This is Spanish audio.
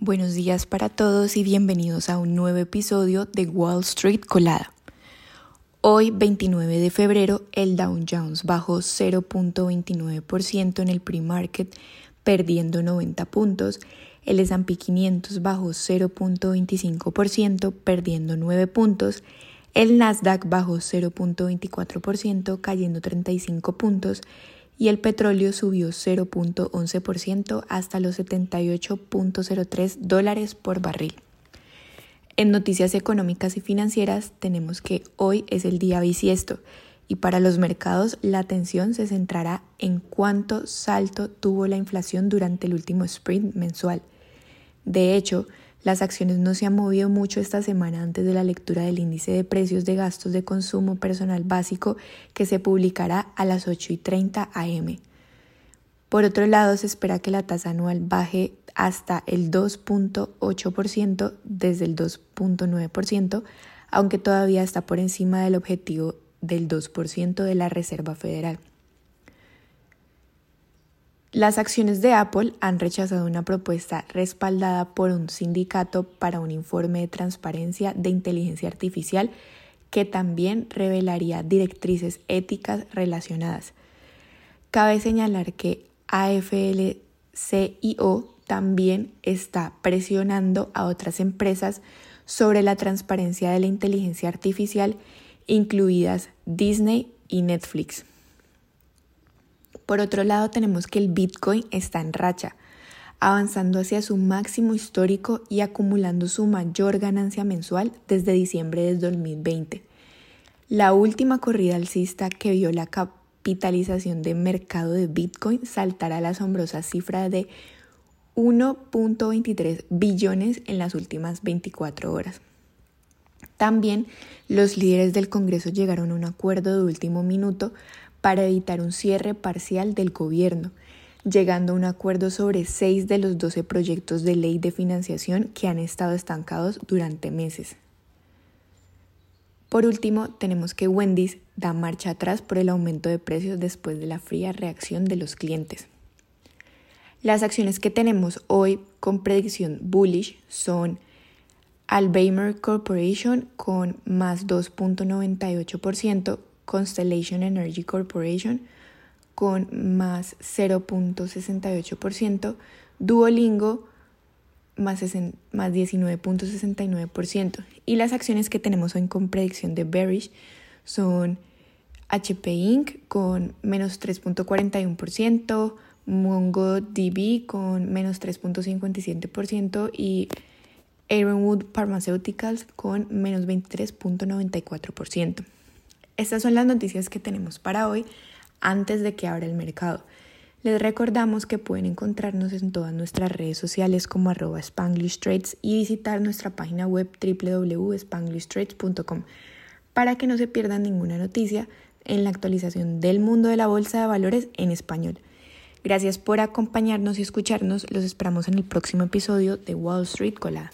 Buenos días para todos y bienvenidos a un nuevo episodio de Wall Street Colada. Hoy, 29 de febrero, el Dow Jones bajó 0.29% en el pre-market, perdiendo 90 puntos. El S&P 500 bajó 0.25%, perdiendo 9 puntos. El Nasdaq bajó 0.24%, cayendo 35 puntos y el petróleo subió 0.11% hasta los 78.03 dólares por barril. En noticias económicas y financieras tenemos que hoy es el día bisiesto y para los mercados la atención se centrará en cuánto salto tuvo la inflación durante el último sprint mensual. De hecho, las acciones no se han movido mucho esta semana antes de la lectura del índice de precios de gastos de consumo personal básico que se publicará a las 8 y 30 am. Por otro lado, se espera que la tasa anual baje hasta el 2.8% desde el 2.9%, aunque todavía está por encima del objetivo del 2% de la Reserva Federal. Las acciones de Apple han rechazado una propuesta respaldada por un sindicato para un informe de transparencia de inteligencia artificial que también revelaría directrices éticas relacionadas. Cabe señalar que AFL-CIO también está presionando a otras empresas sobre la transparencia de la inteligencia artificial, incluidas Disney y Netflix. Por otro lado, tenemos que el Bitcoin está en racha, avanzando hacia su máximo histórico y acumulando su mayor ganancia mensual desde diciembre de 2020. La última corrida alcista que vio la capitalización de mercado de Bitcoin saltar a la asombrosa cifra de 1.23 billones en las últimas 24 horas. También los líderes del Congreso llegaron a un acuerdo de último minuto para evitar un cierre parcial del gobierno, llegando a un acuerdo sobre seis de los doce proyectos de ley de financiación que han estado estancados durante meses. Por último, tenemos que Wendy's da marcha atrás por el aumento de precios después de la fría reacción de los clientes. Las acciones que tenemos hoy con predicción bullish son Alzheimer Corporation con más 2.98%, Constellation Energy Corporation con más 0.68%, Duolingo más, más 19.69%. Y las acciones que tenemos hoy con predicción de bearish son HP Inc. con menos 3.41%, MongoDB con menos 3.57% y Aaronwood Pharmaceuticals con menos 23.94%. Estas son las noticias que tenemos para hoy antes de que abra el mercado. Les recordamos que pueden encontrarnos en todas nuestras redes sociales como arroba Spanglish Trades y visitar nuestra página web www.spanglishtrades.com para que no se pierdan ninguna noticia en la actualización del mundo de la bolsa de valores en español. Gracias por acompañarnos y escucharnos. Los esperamos en el próximo episodio de Wall Street Colada.